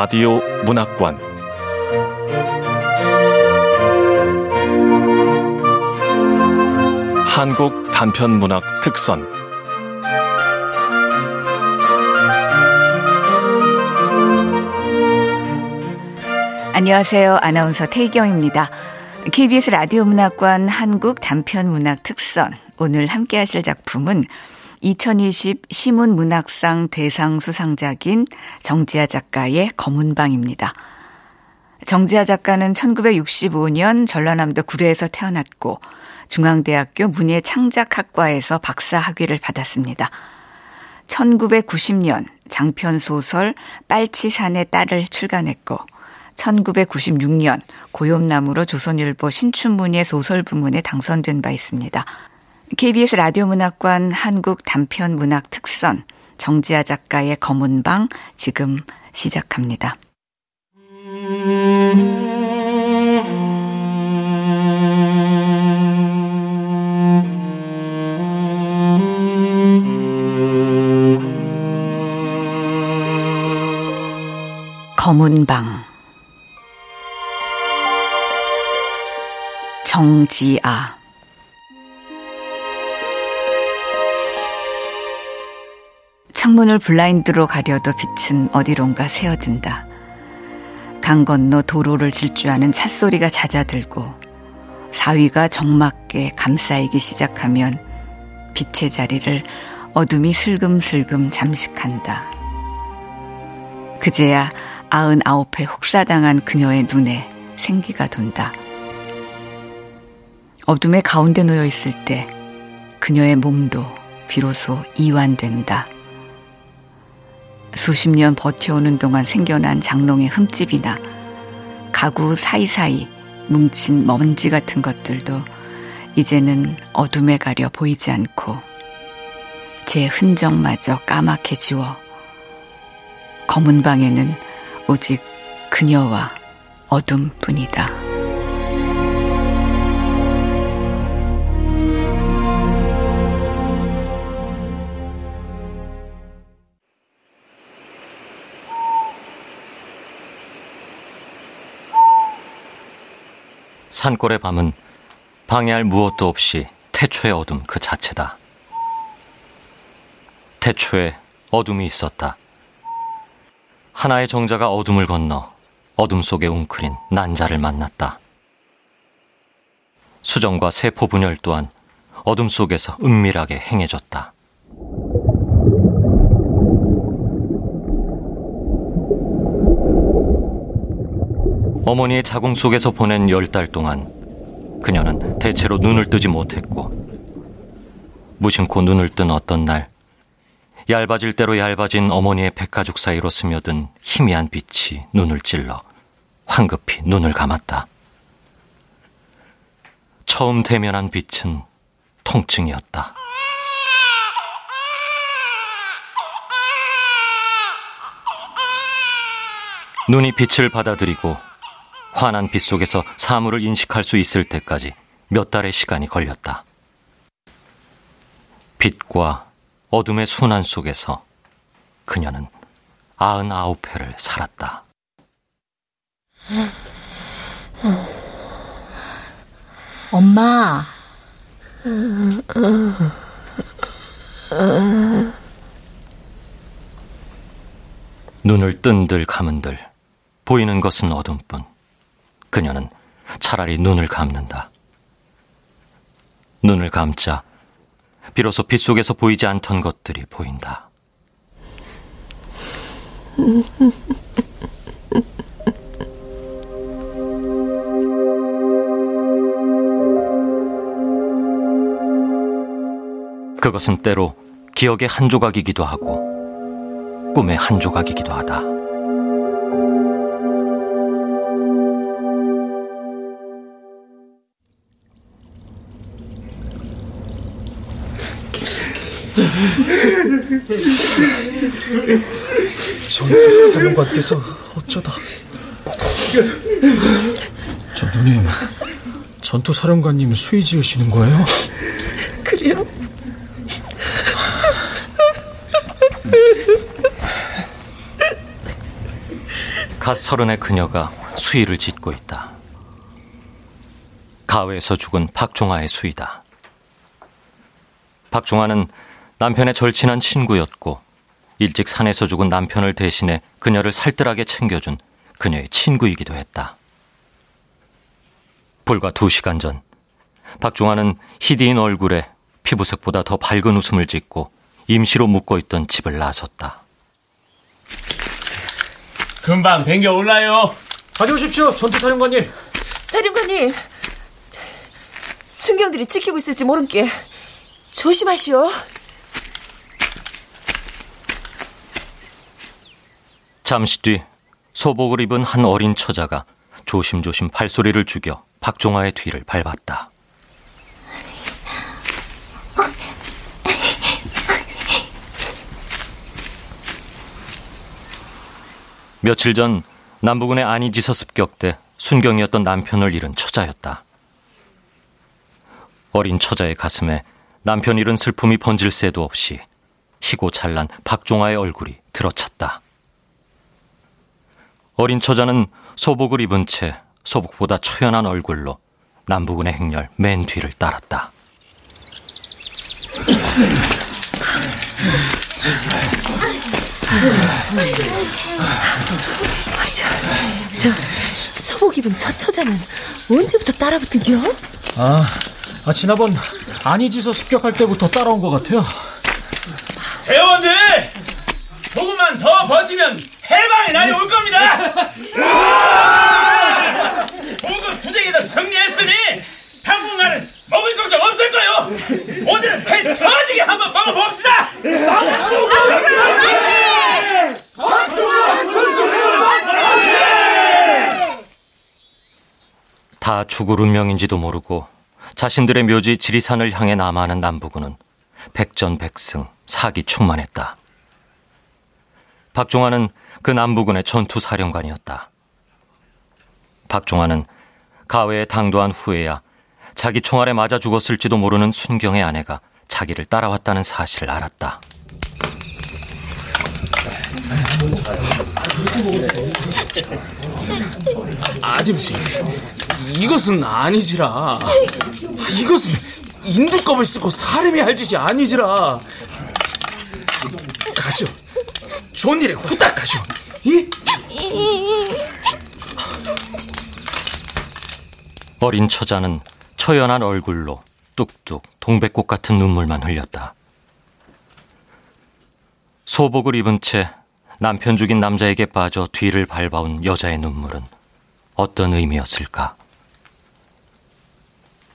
라디오 문학관 한국 단편 문학 특선 안녕하세요. 아나운서 태희경입니다. KBS 라디오 문학관 한국 단편 문학 특선 오늘 함께 하실 작품은 2020 시문문학상 대상 수상작인 정지아 작가의 검은 방입니다. 정지아 작가는 1965년 전라남도 구례에서 태어났고 중앙대학교 문예창작학과에서 박사 학위를 받았습니다. 1990년 장편 소설 빨치산의 딸을 출간했고 1996년 고엽나무로 조선일보 신춘문예 소설 부문에 당선된 바 있습니다. KBS 라디오 문학관 한국 단편 문학 특선 정지아 작가의 검은 방 지금 시작합니다. 검은 방 정지아 창문을 블라인드로 가려도 빛은 어디론가 새어든다. 강 건너 도로를 질주하는 찻소리가 잦아들고 사위가 적막게 감싸이기 시작하면 빛의 자리를 어둠이 슬금슬금 잠식한다. 그제야 아흔아홉에 혹사당한 그녀의 눈에 생기가 돈다. 어둠의 가운데 놓여 있을 때 그녀의 몸도 비로소 이완된다. 수십 년 버텨오는 동안 생겨난 장롱의 흠집이나 가구 사이사이 뭉친 먼지 같은 것들도 이제는 어둠에 가려 보이지 않고 제 흔적마저 까맣게 지워 검은 방에는 오직 그녀와 어둠뿐이다. 산골의 밤은 방해할 무엇도 없이 태초의 어둠 그 자체다. 태초에 어둠이 있었다. 하나의 정자가 어둠을 건너 어둠 속에 웅크린 난자를 만났다. 수정과 세포 분열 또한 어둠 속에서 은밀하게 행해졌다. 어머니의 자궁 속에서 보낸 열 달 동안 그녀는 대체로 눈을 뜨지 못했고 무심코 눈을 뜬 어떤 날 얇아질 대로 얇아진 어머니의 백가죽 사이로 스며든 희미한 빛이 눈을 찔러 황급히 눈을 감았다. 처음 대면한 빛은 통증이었다. 눈이 빛을 받아들이고 환한 빛 속에서 사물을 인식할 수 있을 때까지 몇 달의 시간이 걸렸다. 빛과 어둠의 순환 속에서 그녀는 아흔아홉 해를 살았다. 엄마. 눈을 뜬들 감은들 보이는 것은 어둠뿐. 그녀는 차라리 눈을 감는다. 눈을 감자 비로소 빛 속에서 보이지 않던 것들이 보인다. 그것은 때로 기억의 한 조각이기도 하고 꿈의 한 조각이기도 하다. 전투 사령관께서 어쩌다 전우님 전투 사령관님 수위 지으시는 거예요? 그래요? 갓 서른의 그녀가 수위를 짓고 있다. 가외에서 죽은 박종아의 수위다. 박종아는 남편의 절친한 친구였고 일찍 산에서 죽은 남편을 대신해 그녀를 살뜰하게 챙겨준 그녀의 친구이기도 했다. 불과 두 시간 전 박종아는 희디인 얼굴에 피부색보다 더 밝은 웃음을 짓고 임시로 묵고 있던 집을 나섰다. 금방 댕겨 올라요. 가져오십시오, 전투사령관님. 사령관님, 순경들이 지키고 있을지 모른게 조심하시오. 잠시 뒤 소복을 입은 한 어린 처자가 조심조심 발소리를 죽여 박종아의 뒤를 밟았다. 며칠 전 남부군의 안이지서 습격 때 순경이었던 남편을 잃은 처자였다. 어린 처자의 가슴에 남편 잃은 슬픔이 번질 새도 없이 희고 찬란 박종아의 얼굴이 들어찼다. 어린 처자는 소복을 입은 채 소복보다 초연한 얼굴로 남부군의 행렬 맨 뒤를 따랐다. 아, 저, 저, 소복 입은 저 처자는 언제부터 따라붙은겨? 아, 아 지난번 안이지서 습격할 때부터 따라온 것 같아요. 대원들 조금만 더 버티면 해방의 날이 올 겁니다. 고급 투쟁에서 승리했으니 당분간은 먹을 걱정 없을 거요. 오늘은 회 터지게 한번 먹어봅시다. 다 죽을 운명인지도 모르고 자신들의 묘지 지리산을 향해 남하는 남부군은 백전백승 사기 충만했다. 박종환은 그 남부군의 전투 사령관이었다. 박종환은 가외에 당도한 후에야 자기 총알에 맞아 죽었을지도 모르는 순경의 아내가 자기를 따라왔다는 사실을 알았다. 아줌씨, 이것은 아니지라. 이것은 인두껍을 쓰고 사람이 할 짓이 아니지라. 가시오. 좋은 일에 후딱 가시오. 이? 어린 처자는 처연한 얼굴로 뚝뚝 동백꽃 같은 눈물만 흘렸다. 소복을 입은 채 남편 죽인 남자에게 빠져 뒤를 밟아온 여자의 눈물은 어떤 의미였을까?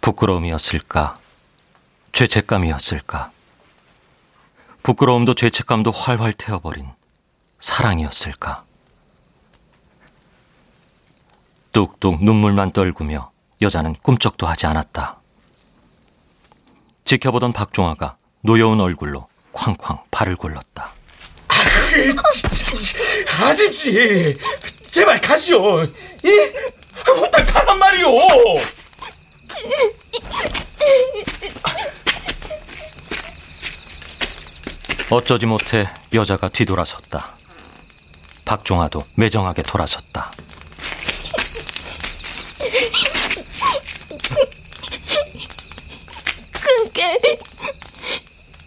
부끄러움이었을까? 죄책감이었을까? 부끄러움도 죄책감도 활활 태워버린 사랑이었을까? 뚝뚝 눈물만 떨구며 여자는 꿈쩍도 하지 않았다. 지켜보던 박종아가 노여운 얼굴로 쾅쾅 발을 굴렀다. 아줌씨, 제발 가시오. 이? 후딱 가란 말이오. 어쩌지 못해 여자가 뒤돌아섰다. 박종아도 매정하게 돌아섰다. 그게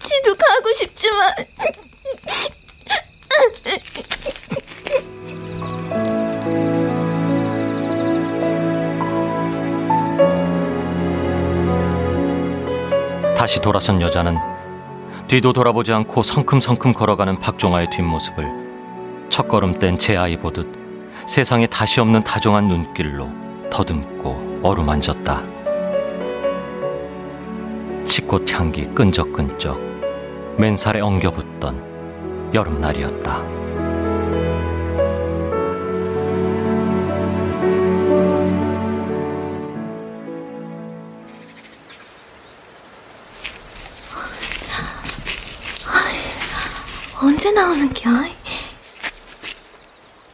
지도 가고 싶지만 다시 돌아선 여자는 뒤도 돌아보지 않고 성큼성큼 걸어가는 박종아의 뒷모습을 첫걸음 뗀 제 아이 보듯 세상에 다시 없는 다정한 눈길로 더듬고 어루만졌다. 치꽃 향기 끈적끈적 맨살에 엉겨붙던 여름날이었다. 언제 나오는 겨?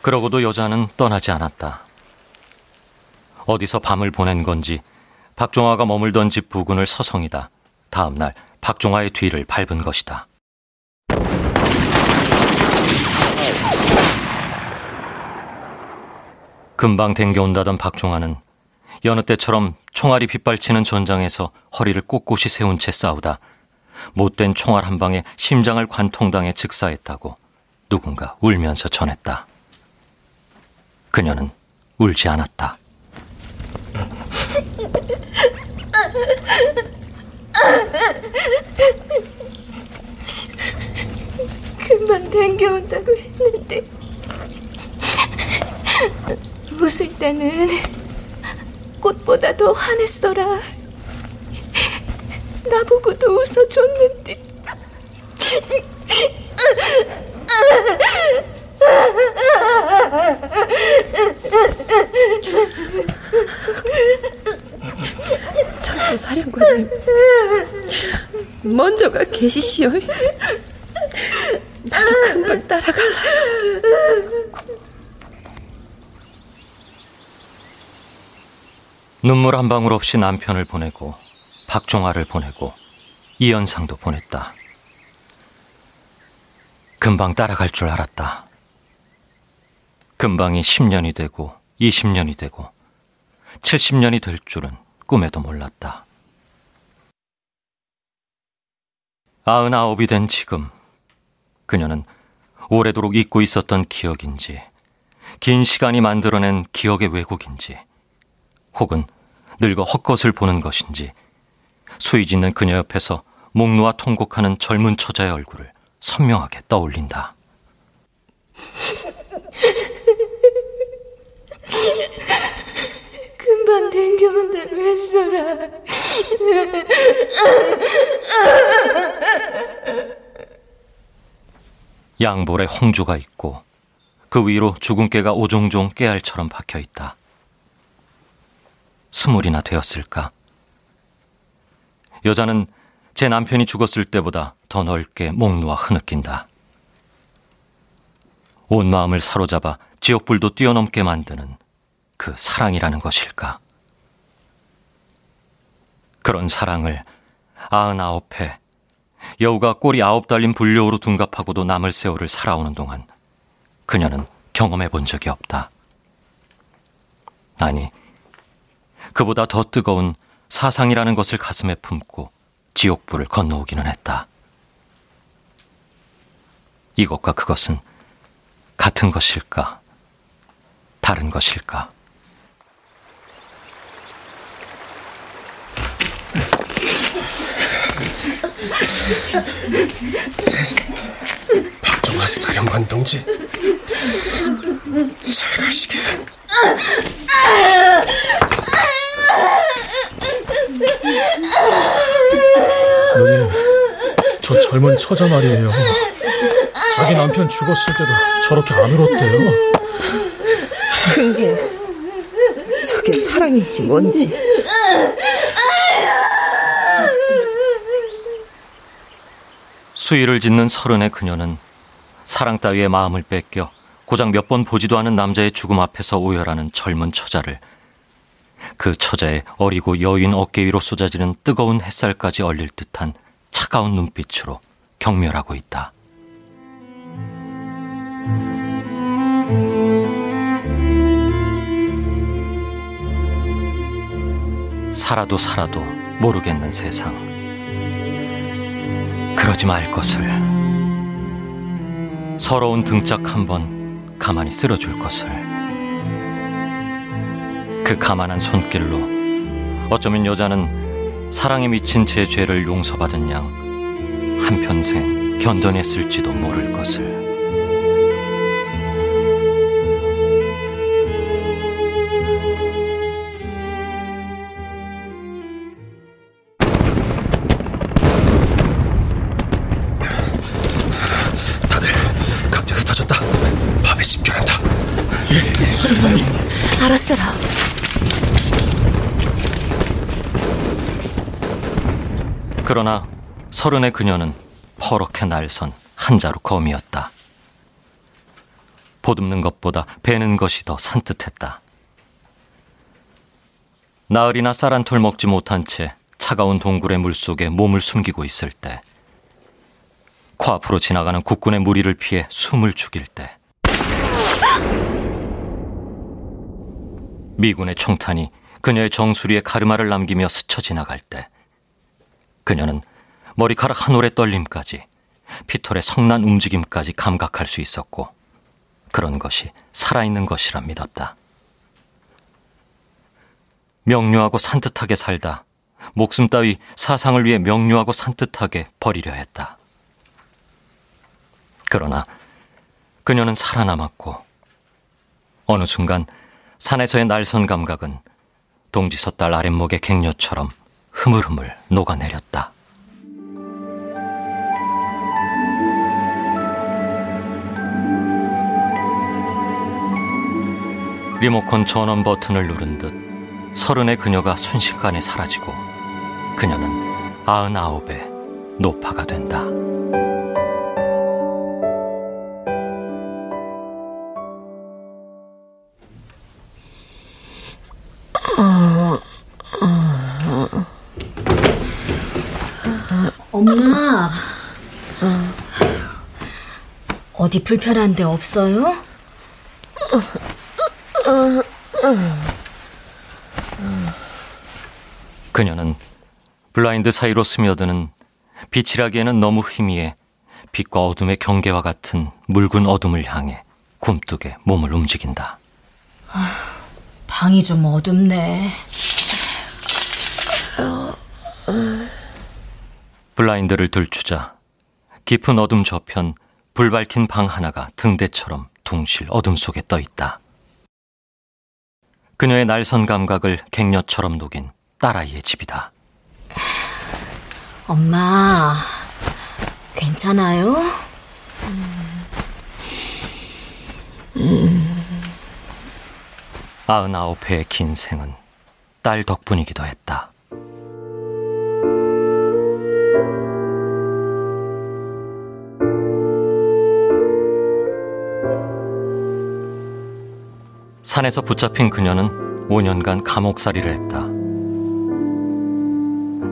그러고도 여자는 떠나지 않았다. 어디서 밤을 보낸 건지 박종화가 머물던 집 부근을 서성이다. 다음 날 박종화의 뒤를 밟은 것이다. 금방 댕겨온다던 박종환은 여느 때처럼 총알이 빗발치는 전장에서 허리를 꼿꼿이 세운 채 싸우다 못된 총알 한 방에 심장을 관통당해 즉사했다고 누군가 울면서 전했다. 그녀는 울지 않았다. 금방 댕겨온다고 했는데 웃을 때는 꽃보다 더 환했어라. 나보고도 웃어줬는데. 전투 사령관님, 먼저가 계시시오. 나도 금방 따라갈라. 눈물 한 방울 없이 남편을 보내고 박종아를 보내고 이현상도 보냈다. 금방 따라갈 줄 알았다. 금방이 10년이 되고 20년이 되고 70년이 될 줄은 꿈에도 몰랐다. 아흔아홉이 된 지금 그녀는 오래도록 잊고 있었던 기억인지 긴 시간이 만들어낸 기억의 왜곡인지 혹은 늙어 헛것을 보는 것인지 수위 짓는 그녀 옆에서 목 놓아 통곡하는 젊은 처자의 얼굴을 선명하게 떠올린다. 금방 댕겨온다고 했어라. 양볼에 홍조가 있고 그 위로 죽은 깨가 오종종 깨알처럼 박혀 있다. 스물이나 되었을까? 여자는 제 남편이 죽었을 때보다 더 넓게 목 놓아 흐느낀다. 온 마음을 사로잡아 지옥불도 뛰어넘게 만드는 그 사랑이라는 것일까? 그런 사랑을 아흔아홉 해 여우가 꼬리 아홉 달린 불려우로 둔갑하고도 남을 세월을 살아오는 동안 그녀는 경험해 본 적이 없다. 아니, 그보다 더 뜨거운 사상이라는 것을 가슴에 품고 지옥불을 건너오기는 했다. 이것과 그것은 같은 것일까? 다른 것일까? 박종화 사령관 동지 잘 가시게 누님, 저 젊은 처자 말이에요. 자기 남편 죽었을 때도 저렇게 안 울었대요. 그게 저게 사랑인지 뭔지. 수위를 짓는 서른의 그녀는 사랑 따위의 마음을 뺏겨 고작 몇 번 보지도 않은 남자의 죽음 앞에서 오열하는 젊은 처자를 그 처자의 어리고 여인 어깨 위로 쏟아지는 뜨거운 햇살까지 얼릴 듯한 차가운 눈빛으로 경멸하고 있다. 살아도 살아도 모르겠는 세상. 그러지 말 것을. 서러운 등짝 한번 가만히 쓸어줄 것을. 그 가만한 손길로 어쩌면 여자는 사랑에 미친 제 죄를 용서받은 양 한평생 견뎌냈을지도 모를 것을. 그러나 서른의 그녀는 퍼렇게 날선 한 자루 검이었다. 보듬는 것보다 베는 것이 더 산뜻했다. 나흘이나 쌀 한 톨 먹지 못한 채 차가운 동굴의 물 속에 몸을 숨기고 있을 때, 코앞으로 지나가는 국군의 무리를 피해 숨을 죽일 때, 미군의 총탄이 그녀의 정수리에 가르마를 남기며 스쳐 지나갈 때 그녀는 머리카락 한 올의 떨림까지 피톨의 성난 움직임까지 감각할 수 있었고 그런 것이 살아있는 것이라 믿었다. 명료하고 산뜻하게 살다 목숨 따위 사상을 위해 명료하고 산뜻하게 버리려 했다. 그러나 그녀는 살아남았고 어느 순간 산에서의 날선 감각은 동지서딸 아랫목의 갱녀처럼 흐물흐물 녹아내렸다. 리모컨 전원 버튼을 누른 듯 서른의 그녀가 순식간에 사라지고 그녀는 아흔아홉의 노파가 된다. 엄마. 어디 불편한 데 없어요? 그녀는 블라인드 사이로 스며드는 빛이라기에는 너무 희미해 빛과 어둠의 경계와 같은 묽은 어둠을 향해 굼뜨게 몸을 움직인다. 방이 좀 어둡네. 블라인드를 들추자 깊은 어둠 저편 불 밝힌 방 하나가 등대처럼 둥실 어둠 속에 떠 있다. 그녀의 날선 감각을 갱녀처럼 녹인 딸아이의 집이다. 엄마, 괜찮아요? 아흔아홉 해의 긴 생은 딸 덕분이기도 했다. 산에서 붙잡힌 그녀는 5년간 감옥살이를 했다.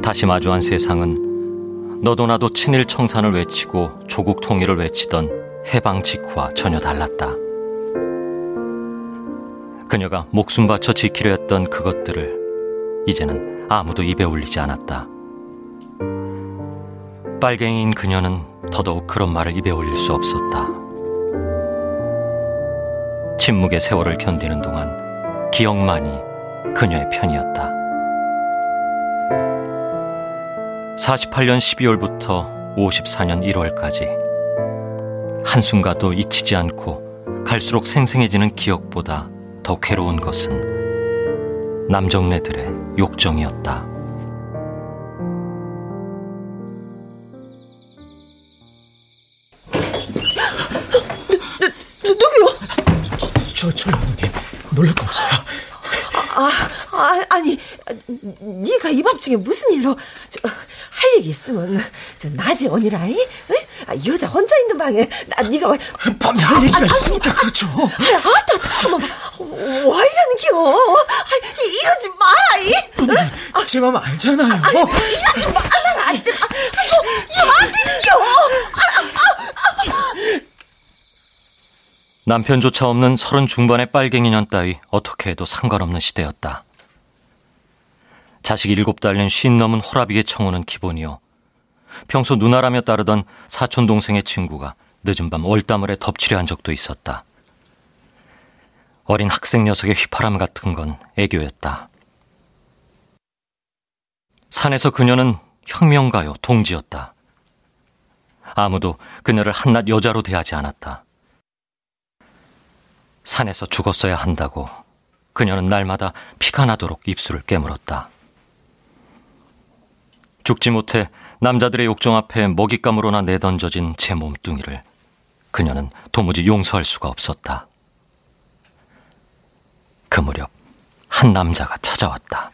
다시 마주한 세상은 너도 나도 친일 청산을 외치고 조국 통일을 외치던 해방 직후와 전혀 달랐다. 그녀가 목숨 바쳐 지키려 했던 그것들을 이제는 아무도 입에 올리지 않았다. 빨갱이인 그녀는 더더욱 그런 말을 입에 올릴 수 없었다. 침묵의 세월을 견디는 동안 기억만이 그녀의 편이었다. 48년 12월부터 54년 1월까지 한순간도 잊히지 않고 갈수록 생생해지는 기억보다 더 괴로운 것은 남정네들의 욕정이었다. 네가 이 밤중에 무슨 일로 저, 할 얘기 있으면 저 낮에 오니라이? 아, 여자 혼자 있는 방에 나 네가 왜 밤에 할 얘기가 있으니까 그렇죠. 아, 아따, 어머, 와 이러는겨? 아, 이- 이러지 마라이. 누님, 제 마음 알잖아요. 아이, 이러지 말라라. 아이, 아이고, 이러면 안 되는겨. 남편조차 없는 서른 중반의 빨갱이년 따위 어떻게 해도 상관없는 시대였다. 자식 일곱 달린 쉰 넘은 호라비의 청혼은 기본이요. 평소 누나라며 따르던 사촌 동생의 친구가 늦은 밤 월담을에 덮치려 한 적도 있었다. 어린 학생 녀석의 휘파람 같은 건 애교였다. 산에서 그녀는 혁명가요, 동지였다. 아무도 그녀를 한낱 여자로 대하지 않았다. 산에서 죽었어야 한다고 그녀는 날마다 피가 나도록 입술을 깨물었다. 죽지 못해 남자들의 욕정 앞에 먹잇감으로나 내던져진 제 몸뚱이를 그녀는 도무지 용서할 수가 없었다. 그 무렵 한 남자가 찾아왔다.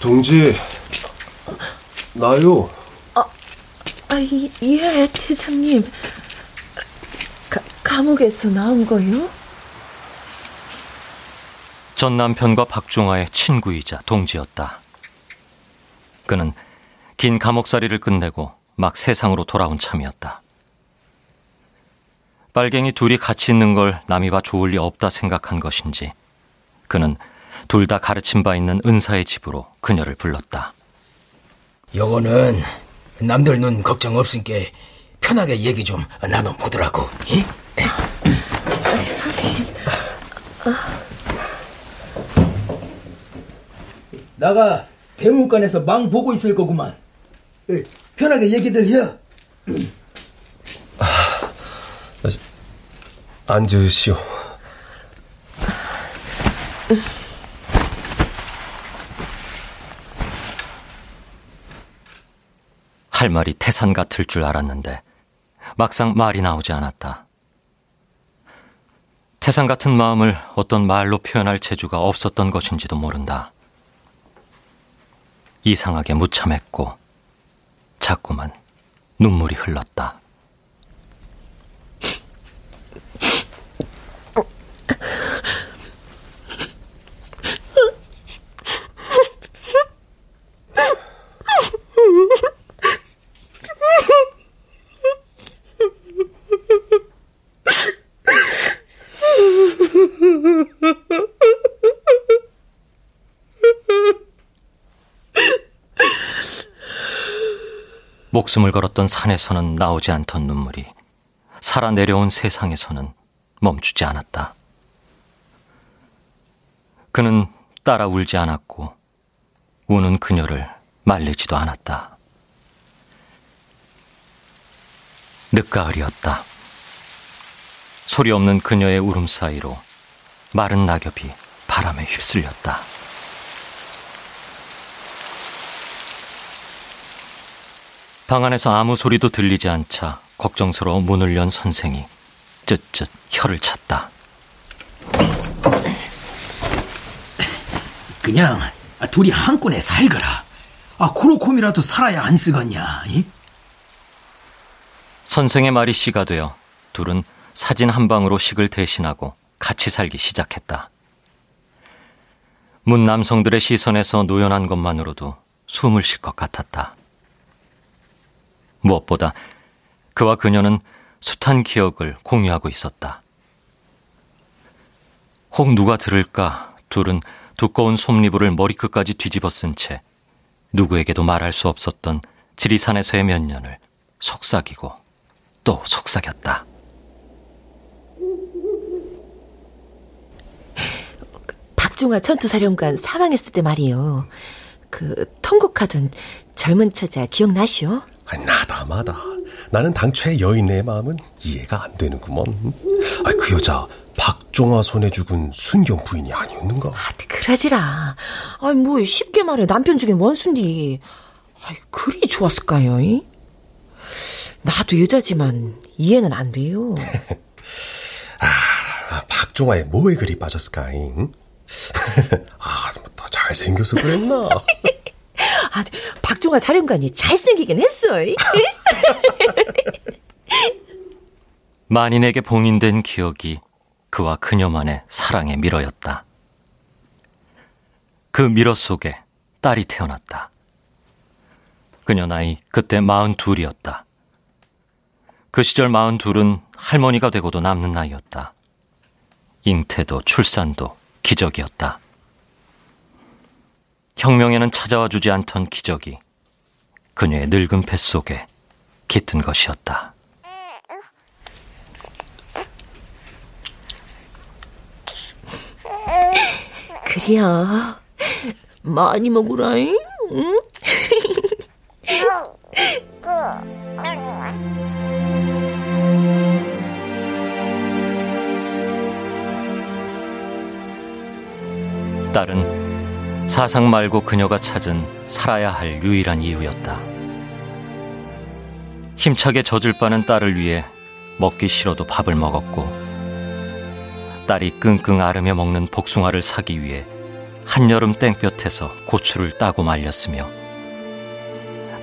동지, 나요. 아, 이- 예, 대장님. 가, 감옥에서 나온 거요? 전 남편과 박종화의 친구이자 동지였다. 그는 긴 감옥살이를 끝내고 막 세상으로 돌아온 참이었다. 빨갱이 둘이 같이 있는 걸 남이 봐 좋을 리 없다 생각한 것인지 그는 둘 다 가르친 바 있는 은사의 집으로 그녀를 불렀다. 요거는 남들 눈 걱정 없으니까 편하게 얘기 좀 나눠보더라고. 이? 선생님. 나가 대문관에서 망 보고 있을 거구만. 에, 편하게 얘기들 해. 앉으시오. 할 말이 태산 같을 줄 알았는데 막상 말이 나오지 않았다. 태산 같은 마음을 어떤 말로 표현할 재주가 없었던 것인지도 모른다. 이상하게 무참했고 자꾸만 눈물이 흘렀다. 목숨을 걸었던 산에서는 나오지 않던 눈물이 살아 내려온 세상에서는 멈추지 않았다. 그는 따라 울지 않았고 우는 그녀를 말리지도 않았다. 늦가을이었다. 소리 없는 그녀의 울음 사이로 마른 낙엽이 바람에 휩쓸렸다. 방 안에서 아무 소리도 들리지 않자 걱정스러워 문을 연 선생이 쯧쯧 혀를 찼다. 그냥 둘이 한꺼에 살거라. 아, 코로콤이라도 살아야 안 쓰겠냐? 이? 선생의 말이 씨가 되어 둘은 사진 한 방으로 식을 대신하고 같이 살기 시작했다. 문 남성들의 시선에서 노연한 것만으로도 숨을 쉴 것 같았다. 무엇보다 그와 그녀는 숱한 기억을 공유하고 있었다. 혹 누가 들을까 둘은 두꺼운 솜니부를 머리끝까지 뒤집어 쓴 채 누구에게도 말할 수 없었던 지리산에서의 몇 년을 속삭이고 또 속삭였다. 박종화 전투사령관 사망했을 때 말이에요. 그 통곡하던 젊은 처자 기억나시오? 아, 나다마다. 나는 당초에 여인의 마음은 이해가 안 되는구먼. 아, 그 여자 박종화 손에 죽은 순경 부인이 아니었는가? 아, 그러지라. 아이, 뭐 쉽게 말해 남편 중에 원순디. 아이, 그리 좋았을까요? 이? 나도 여자지만 이해는 안 돼요. 아, 박종화에 뭐에 그리 빠졌을까? 잉? 아, 더 잘생겨서 그랬나? 아, 박종화 사령관이 잘생기긴 했어. 만인에게 봉인된 기억이 그와 그녀만의 사랑의 미러였다. 그 미러 속에 딸이 태어났다. 그녀 나이 그때 마흔 둘이었다. 그 시절 마흔 둘은 할머니가 되고도 남는 나이였다. 잉태도 출산도 기적이었다. 혁명에는 찾아와 주지 않던 기적이 그녀의 늙은 뱃속에 깃든 것이었다. 그래요. 많이 먹으라잉. 응? 딸은 사상 말고 그녀가 찾은 살아야 할 유일한 이유였다. 힘차게 젖을 빠는 딸을 위해 먹기 싫어도 밥을 먹었고, 딸이 끙끙 앓으며 먹는 복숭아를 사기 위해 한여름 땡볕에서 고추를 따고 말렸으며,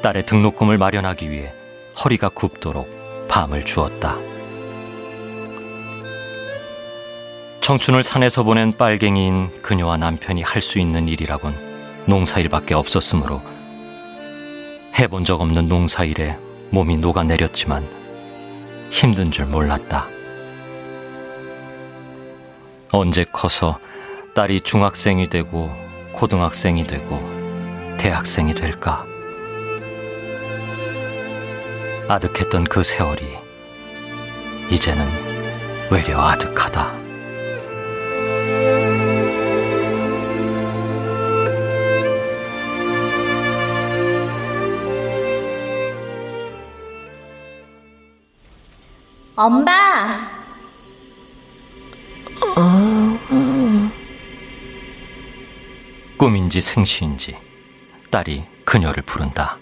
딸의 등록금을 마련하기 위해 허리가 굽도록 밤을 주었다. 청춘을 산에서 보낸 빨갱이인 그녀와 남편이 할 수 있는 일이라곤 농사일밖에 없었으므로 해본 적 없는 농사일에 몸이 녹아내렸지만 힘든 줄 몰랐다. 언제 커서 딸이 중학생이 되고 고등학생이 되고 대학생이 될까? 아득했던 그 세월이 이제는 외려 아득하다. 엄마! 꿈인지 생시인지 딸이 그녀를 부른다.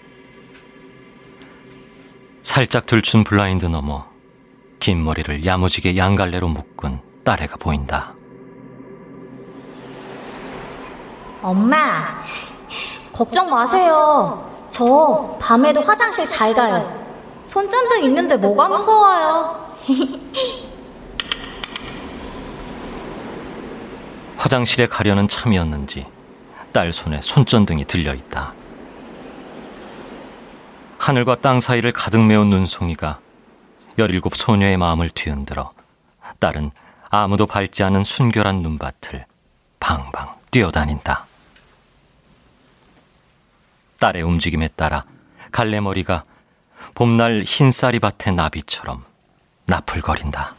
살짝 들춘 블라인드 너머 긴 머리를 야무지게 양갈래로 묶은 딸애가 보인다. 엄마! 걱정 마세요. 저 밤에도 화장실 잘 가요. 손전등 있는데 뭐가 무서워요? 화장실에 가려는 참이었는지 딸 손에 손전등이 들려 있다. 하늘과 땅 사이를 가득 메운 눈송이가 열일곱 소녀의 마음을 뒤흔들어 딸은 아무도 밟지 않은 순결한 눈밭을 방방 뛰어다닌다. 딸의 움직임에 따라 갈래머리가 봄날 흰쌀이 밭의 나비처럼 나풀거린다.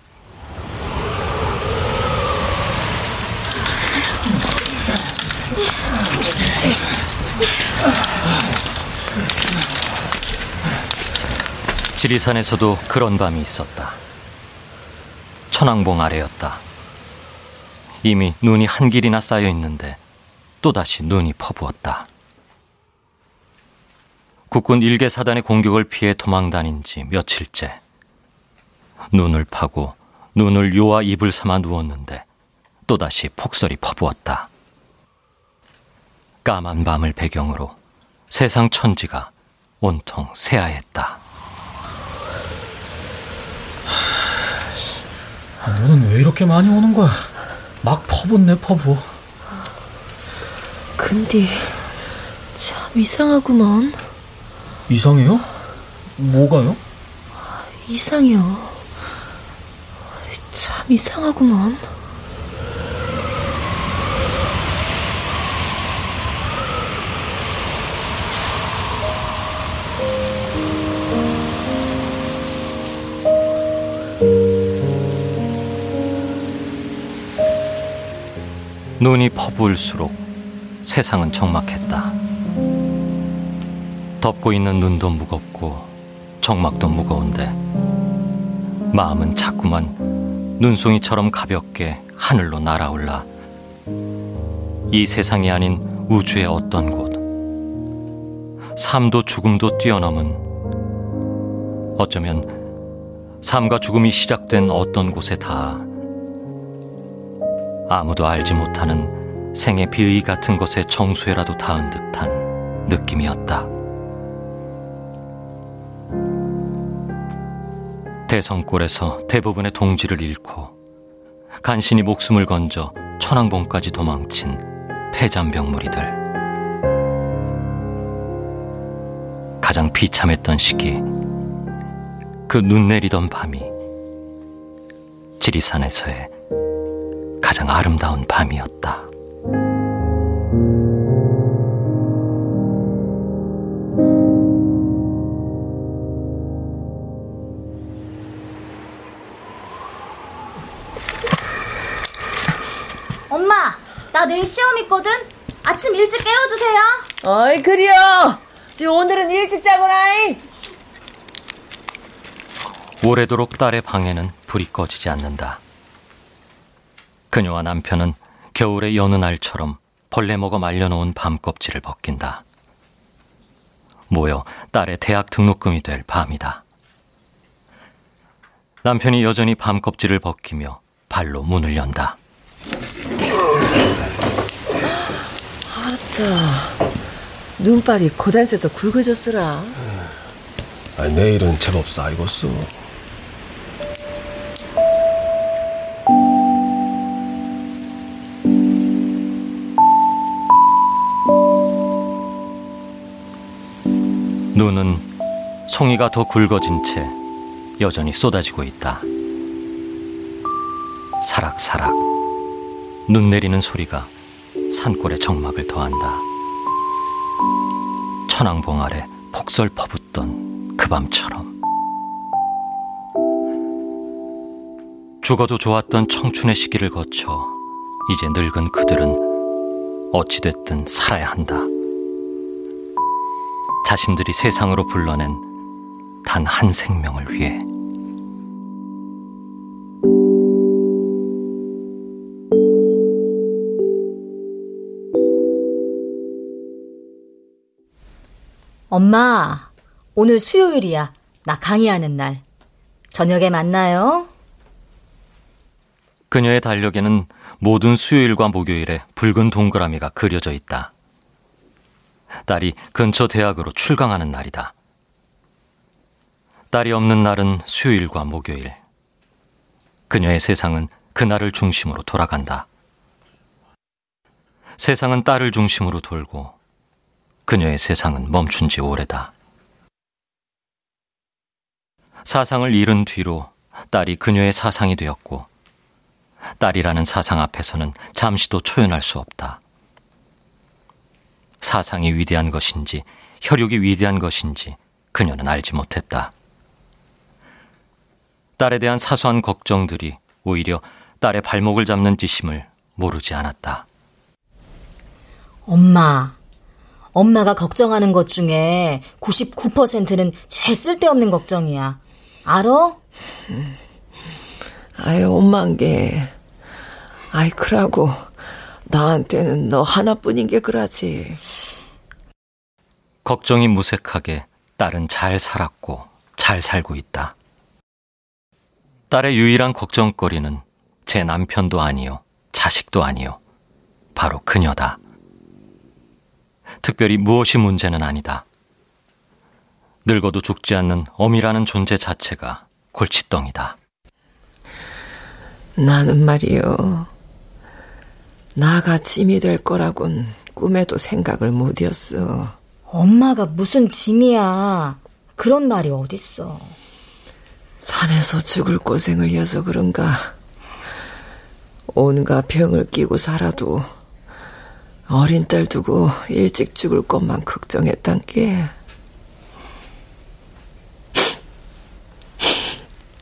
지리산에서도 그런 밤이 있었다. 천왕봉 아래였다. 이미 눈이 한 길이나 쌓여 있는데 또다시 눈이 퍼부었다. 국군 일개 사단의 공격을 피해 도망다닌 지 며칠째. 눈을 파고 눈을 요와 입을 삼아 누웠는데 또다시 폭설이 퍼부었다. 까만 밤을 배경으로 세상 천지가 온통 새하였다. 아, 너는 왜 이렇게 많이 오는 거야? 막 퍼붓네 퍼부. 근데 참 이상하구먼. 이상해요? 뭐가요? 이상해요. 참 이상하구먼. 눈이 퍼부을수록 세상은 적막했다. 덮고 있는 눈도 무겁고 적막도 무거운데 마음은 자꾸만 눈송이처럼 가볍게 하늘로 날아올라 이 세상이 아닌 우주의 어떤 곳 삶도 죽음도 뛰어넘은 어쩌면 삶과 죽음이 시작된 어떤 곳에 다 아무도 알지 못하는 생의 비의 같은 것에 정수에라도 닿은 듯한 느낌이었다. 대성골에서 대부분의 동지를 잃고 간신히 목숨을 건져 천왕봉까지 도망친 폐잔병무리들. 가장 비참했던 시기, 그 눈 내리던 밤이 지리산에서의 가장 아름다운 밤이었다. 있거든? 아침 일찍 깨워주세요. 어이, 그려. 지금 오늘은 일찍 자거라이. 오래도록 딸의 방에는 불이 꺼지지 않는다. 그녀와 남편은 겨울의 여느 날처럼 벌레 먹어 말려놓은 밤 껍질을 벗긴다. 모여 딸의 대학 등록금이 될 밤이다. 남편이 여전히 밤 껍질을 벗기며 발로 문을 연다. 아따, 눈발이 고단세도 굵어졌으라. 아, 내일은 제법 쌓이겠어. 눈은 송이가 더 굵어진 채 여전히 쏟아지고 있다. 사락사락 눈 내리는 소리가 산골의 정막을 더한다. 천왕봉 아래 폭설 퍼붓던 그 밤처럼 죽어도 좋았던 청춘의 시기를 거쳐 이제 늙은 그들은 어찌됐든 살아야 한다. 자신들이 세상으로 불러낸 단 한 생명을 위해. 엄마, 오늘 수요일이야. 나 강의하는 날. 저녁에 만나요. 그녀의 달력에는 모든 수요일과 목요일에 붉은 동그라미가 그려져 있다. 딸이 근처 대학으로 출강하는 날이다. 딸이 없는 날은 수요일과 목요일. 그녀의 세상은 그날을 중심으로 돌아간다. 세상은 딸을 중심으로 돌고 그녀의 세상은 멈춘 지 오래다. 사상을 잃은 뒤로 딸이 그녀의 사상이 되었고 딸이라는 사상 앞에서는 잠시도 초연할 수 없다. 사상이 위대한 것인지 혈육이 위대한 것인지 그녀는 알지 못했다. 딸에 대한 사소한 걱정들이 오히려 딸의 발목을 잡는 짓임을 모르지 않았다. 엄마, 엄마가 걱정하는 것 중에 99%는 죄 쓸데없는 걱정이야. 알어? 아유, 엄마인 게. 아이, 그러고, 나한테는 너 하나뿐인 게 그러지. 걱정이 무색하게 딸은 잘 살았고 잘 살고 있다. 딸의 유일한 걱정거리는 제 남편도 아니요, 자식도 아니요, 바로 그녀다. 특별히 무엇이 문제는 아니다. 늙어도 죽지 않는 어미라는 존재 자체가 골칫덩이다. 나는 말이요. 나가 짐이 될 거라곤 꿈에도 생각을 못이었어. 엄마가 무슨 짐이야. 그런 말이 어딨어. 산에서 죽을 고생을 이어서 그런가. 온갖 병을 끼고 살아도 어린 딸 두고 일찍 죽을 것만 걱정했단 게.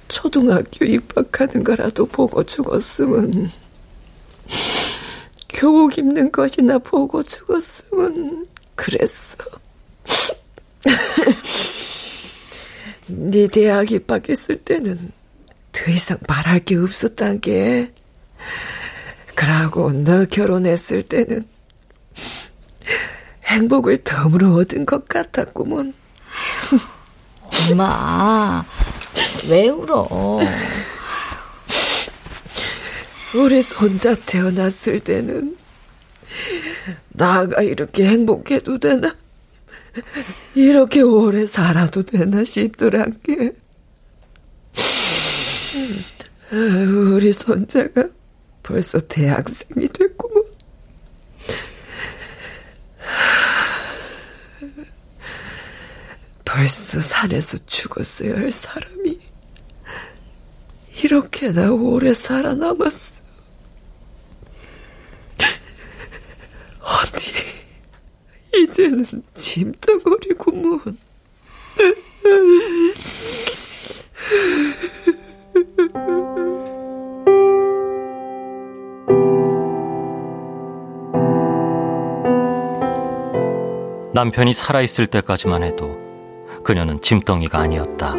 초등학교 입학하는 거라도 보고 죽었으면 교복 입는 것이나 보고 죽었으면 그랬어. 네 대학 입학했을 때는 더 이상 말할 게 없었단 게. 그러고 너 결혼했을 때는 행복을 덤으로 얻은 것 같았구먼. 엄마, 왜 울어? 우리 손자 태어났을 때는 나가 이렇게 행복해도 되나? 이렇게 오래 살아도 되나 싶더란 게. 우리 손자가 벌써 대학생이 됐구먼. 벌써 산에서 죽었어야 할 사람이 이렇게나 오래 살아남았어. 어디, 이제는 짐덩어리구먼. 남편이 살아있을 때까지만 해도 그녀는 짐덩이가 아니었다.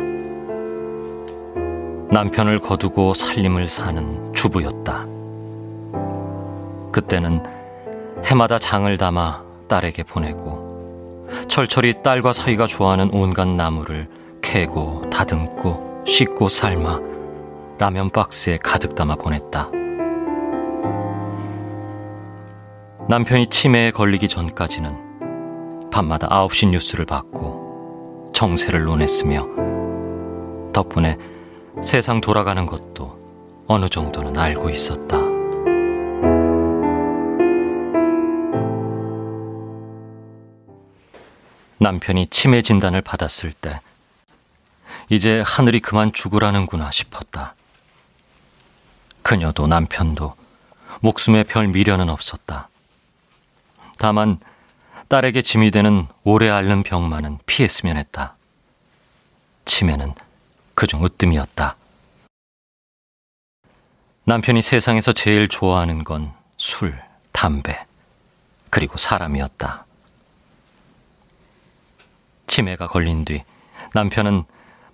남편을 거두고 살림을 사는 주부였다. 그때는 해마다 장을 담아 딸에게 보내고 철철이 딸과 사이가 좋아하는 온갖 나무를 캐고 다듬고 씻고 삶아 라면 박스에 가득 담아 보냈다. 남편이 치매에 걸리기 전까지는 밤마다 9시 뉴스를 받고 정세를 논했으며 덕분에 세상 돌아가는 것도 어느 정도는 알고 있었다. 남편이 치매 진단을 받았을 때 이제 하늘이 그만 죽으라는구나 싶었다. 그녀도 남편도 목숨에 별 미련은 없었다. 다만 딸에게 짐이 되는 오래 앓는 병만은 피했으면 했다. 치매는 그중 으뜸이었다. 남편이 세상에서 제일 좋아하는 건 술, 담배, 그리고 사람이었다. 치매가 걸린 뒤 남편은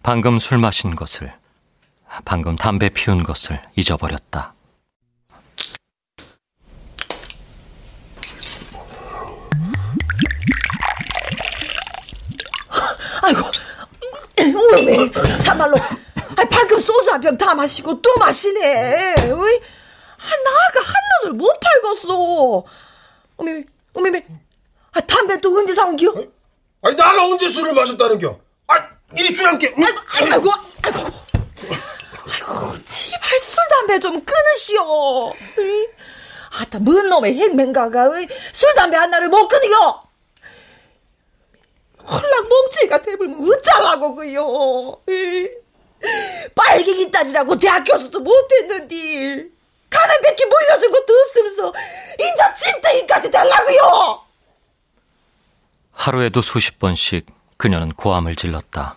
방금 술 마신 것을, 방금 담배 피운 것을 잊어버렸다. 어메, 참말로. 아, 방금 소주 한 병 다 마시고 또 마시네. 어이? 한 나가 한 눈을 못 팔겠어. 어메, 어메, 아, 담배 또 언제 사온겨? 아니, 나가 언제 술을 마셨다는겨? 아, 이리 줄함께. 아이고, 아이고, 아이고. 아이고, 제발 술, 담배 좀 끊으시오. 어이? 아따, 뭔 놈의 행맹가가? 술, 담배 하나를 못 끊이요! 홀랑 멍청이가 돼불면 어쩌라고, 그요. 빨갱이 딸이라고 대학 교수도 못했는디. 가는 뺏기 물려준 것도 없으면서, 인자 침대기까지 달라고요! 하루에도 수십 번씩 그녀는 고함을 질렀다.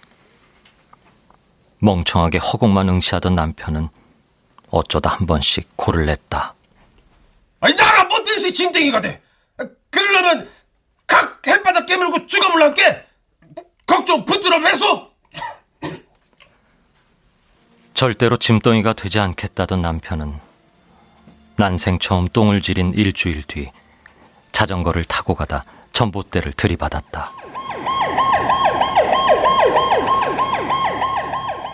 멍청하게 허공만 응시하던 남편은 어쩌다 한 번씩 코를 냈다. 아니, 나가 못돼서 짐댕이가 돼. 그러려면 각 햇바닥 깨물고 죽어물란게 걱정 붙들어 매소. 절대로 짐덩이가 되지 않겠다던 남편은 난생 처음 똥을 지린 일주일 뒤 자전거를 타고 가다 전봇대를 들이받았다.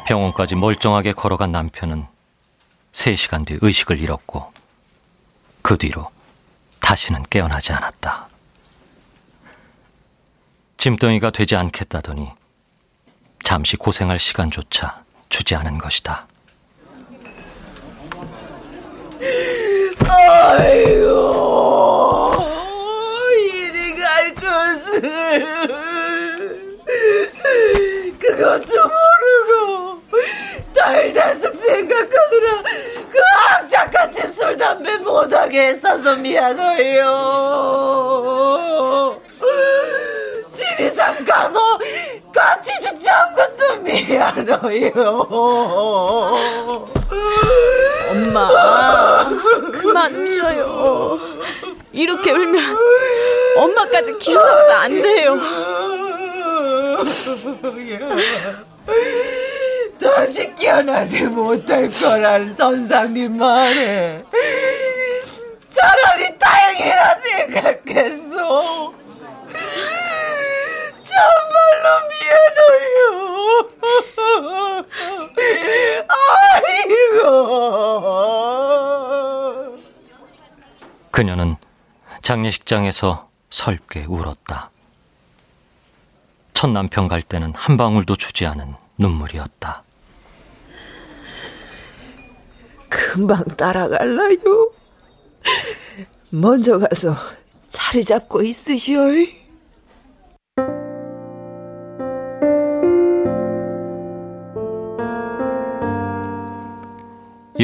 병원까지 멀쩡하게 걸어간 남편은 3시간 뒤 의식을 잃었고 그 뒤로 다시는 깨어나지 않았다. 짐덩이가 되지 않겠다더니 잠시 고생할 시간조차 주지 않은 것이다. 아이고, 이리 갈 것을. 그것도 모르고, 달달숙 생각하느라 그 악착같이 술, 담배 못하게 했어서 미안해요. 지리산 가서 같이 죽지 않은 것도 미안해요. 엄마, 그만 우셔요. 이렇게 울면 엄마까지 기운 없어 안 돼요. 다시 깨어나지 못할 거란 선상님 말에 차라리 다행이라 생각했어. 정말로 미안해요. 아이고. 그녀는 장례식장에서 설게 울었다. 첫 남편 갈 때는 한 방울도 주지 않은 눈물이었다. 금방 따라갈라요. 먼저 가서 자리 잡고 있으시오. 이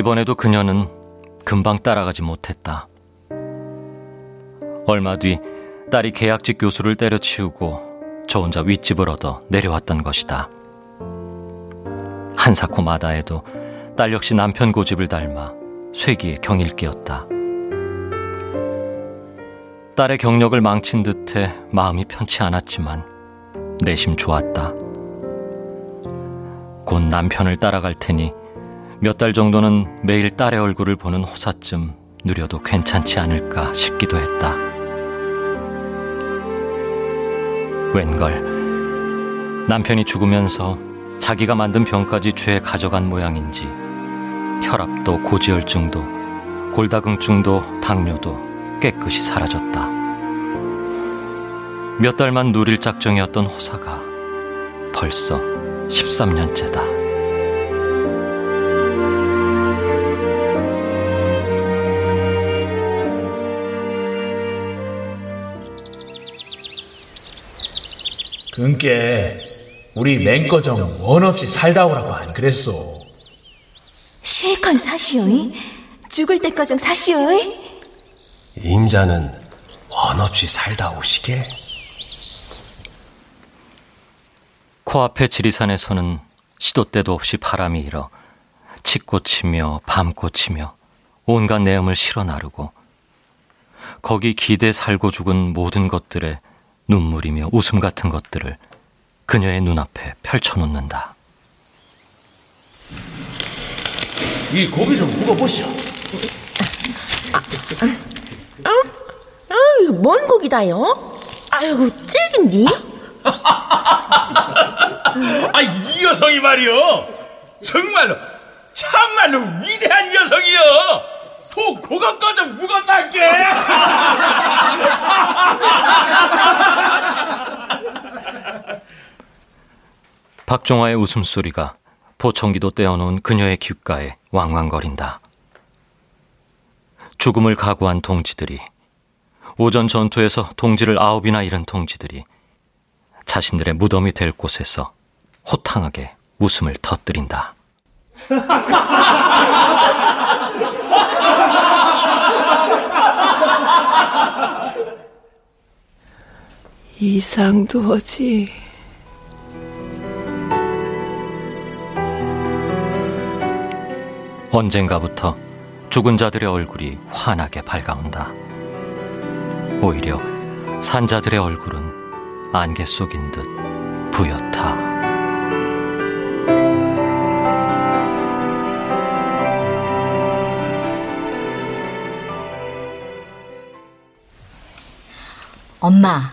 번에도 그녀는 금방 따라가지 못했다. 얼마 뒤 딸이 계약직 교수를 때려치우고 저 혼자 윗집을 얻어 내려왔던 것이다. 한사코 마다에도 딸 역시 남편 고집을 닮아 쇠기에 경일기였다. 딸의 경력을 망친 듯해 마음이 편치 않았지만 내심 좋았다. 곧 남편을 따라갈 테니 몇 달 정도는 매일 딸의 얼굴을 보는 호사쯤 누려도 괜찮지 않을까 싶기도 했다. 웬걸 남편이 죽으면서 자기가 만든 병까지 죄 가져간 모양인지 혈압도 고지혈증도 골다공증도 당뇨도 깨끗이 사라졌다. 몇 달만 누릴 작정이었던 호사가 벌써 13년째다. 그니께 우리 맹꺼정 원 없이 살다 오라고 안 그랬소. 실컷 사시오이. 죽을 때까지 사시오. 임자는 원 없이 살다 오시게. 코앞의 지리산에서는 시도 때도 없이 바람이 일어 치꽃이며 밤꽃이며 온갖 내음을 실어 나르고 거기 기대 살고 죽은 모든 것들의 눈물이며 웃음 같은 것들을 그녀의 눈앞에 펼쳐놓는다. 이 고기 좀 묵어보시오. 아, 아, 아, 뭔 고기다요? 아유, 찔긴디? 아, 이 여성이 말이요. 정말로, 참말로 위대한 여성이요. 소 고각까지 묵었단게. 박종화의 웃음소리가 보청기도 떼어놓은 그녀의 귓가에 왕왕거린다. 죽음을 각오한 동지들이 오전 전투에서 동지를 아홉이나 잃은 동지들이 자신들의 무덤이 될 곳에서 호탕하게 웃음을 터뜨린다. 이상도 하지. 언젠가부터 죽은 자들의 얼굴이 환하게 밝아온다. 오히려 산자들의 얼굴은 안개 속인 듯 부옇다. 엄마,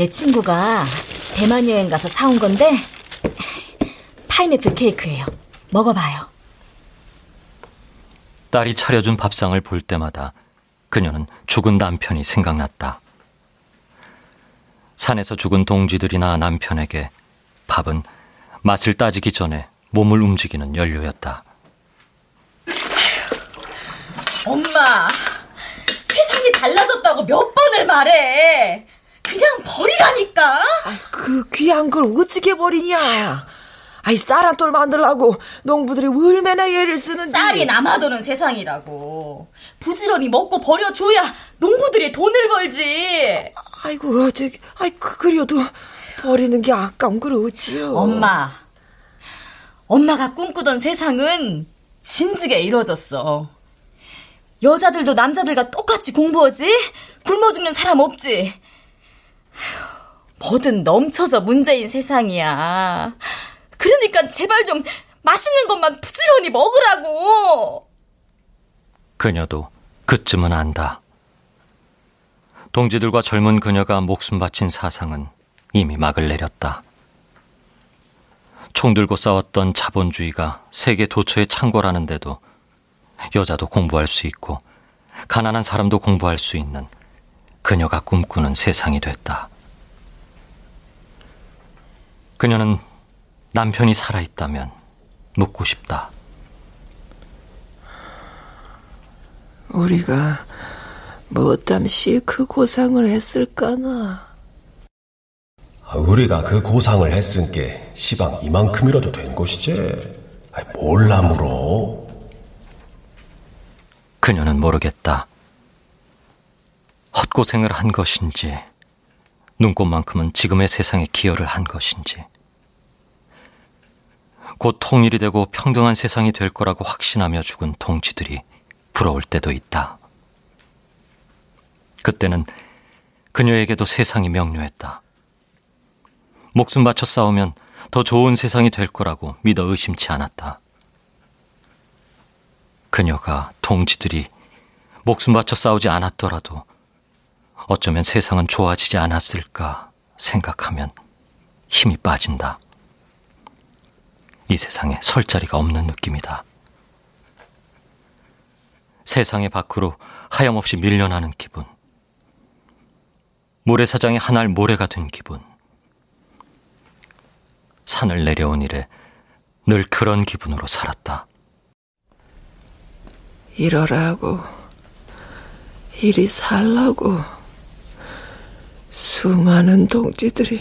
내 친구가 대만 여행 가서 사온 건데 파인애플 케이크예요. 먹어봐요. 딸이 차려준 밥상을 볼 때마다 그녀는 죽은 남편이 생각났다. 산에서 죽은 동지들이나 남편에게 밥은 맛을 따지기 전에 몸을 움직이는 연료였다. 엄마, 세상이 달라졌다고 몇 번을 말해. 그냥 버리라니까. 그 귀한 걸 어찌게 버리냐. 아이 쌀한 톨 만들라고 농부들이 얼마나 애를 쓰는데 쌀이 남아도는 세상이라고. 부지런히 먹고 버려줘야 농부들이 돈을 벌지. 아이고 어제 아이 그 그려도 버리는 게 아까운 걸 어찌요? 엄마 엄마가 꿈꾸던 세상은 진즉에 이루어졌어. 여자들도 남자들과 똑같이 공부하지? 굶어 죽는 사람 없지 뭐든 넘쳐서 문제인 세상이야 그러니까 제발 좀 맛있는 것만 부지런히 먹으라고. 그녀도 그쯤은 안다. 동지들과 젊은 그녀가 목숨 바친 사상은 이미 막을 내렸다. 총 들고 싸웠던 자본주의가 세계 도처에 창궐하는데도 여자도 공부할 수 있고 가난한 사람도 공부할 수 있는 그녀가 꿈꾸는 세상이 됐다. 그녀는 남편이 살아있다면 묻고 싶다. 우리가 뭐 땀시 그 고상을 했을까나? 아, 우리가 그 고상을 했은 게 시방 이만큼이라도 된 것이지. 몰라 물어. 그녀는 모르겠다. 헛고생을 한 것인지, 눈꽃만큼은 지금의 세상에 기여를 한 것인지. 곧 통일이 되고 평등한 세상이 될 거라고 확신하며 죽은 동지들이 부러울 때도 있다. 그때는 그녀에게도 세상이 명료했다. 목숨 바쳐 싸우면 더 좋은 세상이 될 거라고 믿어 의심치 않았다. 그녀가 동지들이 목숨 바쳐 싸우지 않았더라도 어쩌면 세상은 좋아지지 않았을까 생각하면 힘이 빠진다. 이 세상에 설 자리가 없는 느낌이다. 세상의 밖으로 하염없이 밀려나는 기분. 모래사장이 한알 모래가 된 기분. 산을 내려온 이래 늘 그런 기분으로 살았다. 이러라고, 이리 살라고, 수많은 동지들이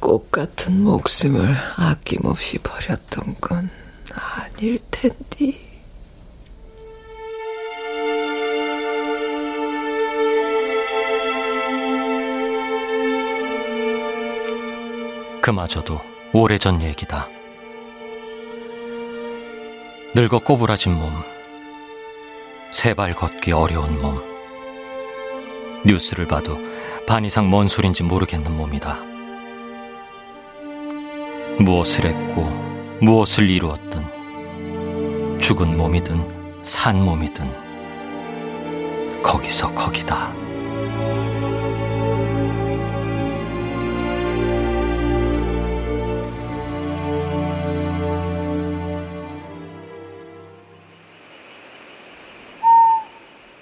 꽃 같은 목숨을 아낌없이 버렸던 건 아닐 텐디. 그마저도 오래전 얘기다. 늙어 꼬부라진 몸, 세발 걷기 어려운 몸, 뉴스를 봐도 반 이상 뭔 소린지 모르겠는 몸이다. 무엇을 했고 무엇을 이루었든 죽은 몸이든 산 몸이든 거기서 거기다.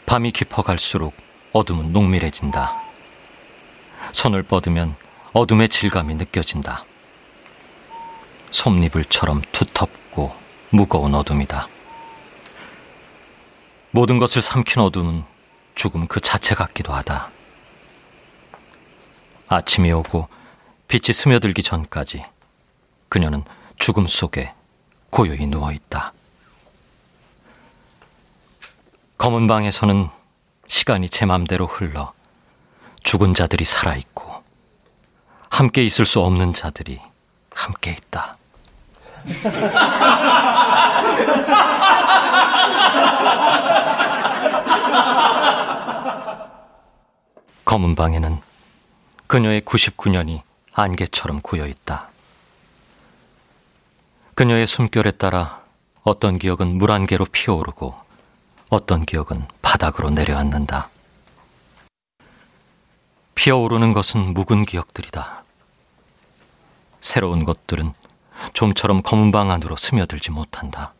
밤이 깊어갈수록 어둠은 농밀해진다. 손을 뻗으면 어둠의 질감이 느껴진다. 솜니불처럼 두텁고 무거운 어둠이다. 모든 것을 삼킨 어둠은 죽음 그 자체 같기도 하다. 아침이 오고 빛이 스며들기 전까지 그녀는 죽음 속에 고요히 누워 있다. 검은 방에서는 시간이 제 맘대로 흘러 죽은 자들이 살아있고 함께 있을 수 없는 자들이 함께 있다. 검은 방에는 그녀의 99년이 안개처럼 고여 있다. 그녀의 숨결에 따라 어떤 기억은 물안개로 피어오르고 어떤 기억은 바닥으로 내려앉는다. 피어오르는 것은 묵은 기억들이다. 새로운 것들은 좀처럼 검은 방 안으로 스며들지 못한다.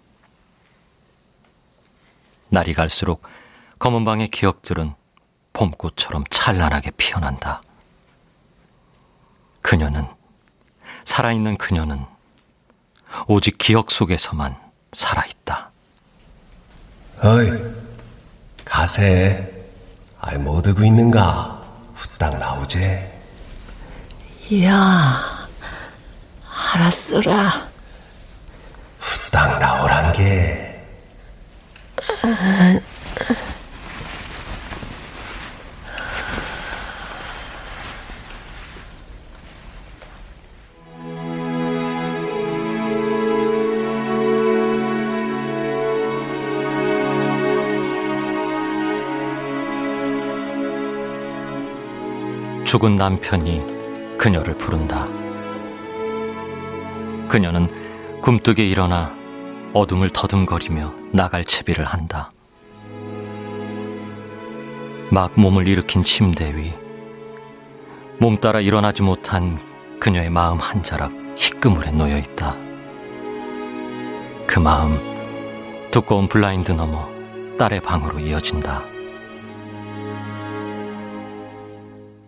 날이 갈수록 검은 방의 기억들은 봄꽃처럼 찬란하게 피어난다. 그녀는, 살아있는 그녀는 오직 기억 속에서만 살아있다. 어이, 가세. 아이, 뭐 들고 있는가? 후딱 나오제. 야, 알았어라. 후딱 나오란 게. 죽은 남편이 그녀를 부른다. 그녀는 굼뜨게 일어나 어둠을 더듬거리며 나갈 채비를 한다. 막 몸을 일으킨 침대 위, 몸 따라 일어나지 못한 그녀의 마음 한 자락 희끄물에 놓여 있다. 그 마음 두꺼운 블라인드 너머 딸의 방으로 이어진다.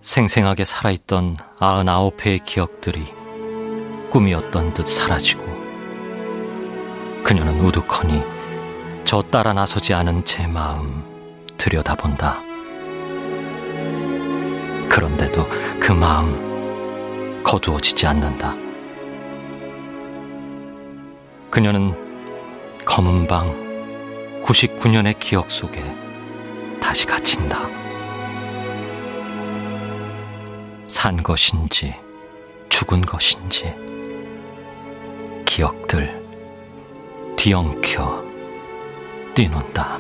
생생하게 살아있던 아흔아홉 회의 기억들이 꿈이었던 듯 사라지고 그녀는 우두커니 저 따라 나서지 않은 제 마음 들여다본다. 그런데도 그 마음 거두어지지 않는다. 그녀는 검은 방 99년의 기억 속에 다시 갇힌다. 산 것인지 죽은 것인지 기억들 뒤엉켜 뛰논다.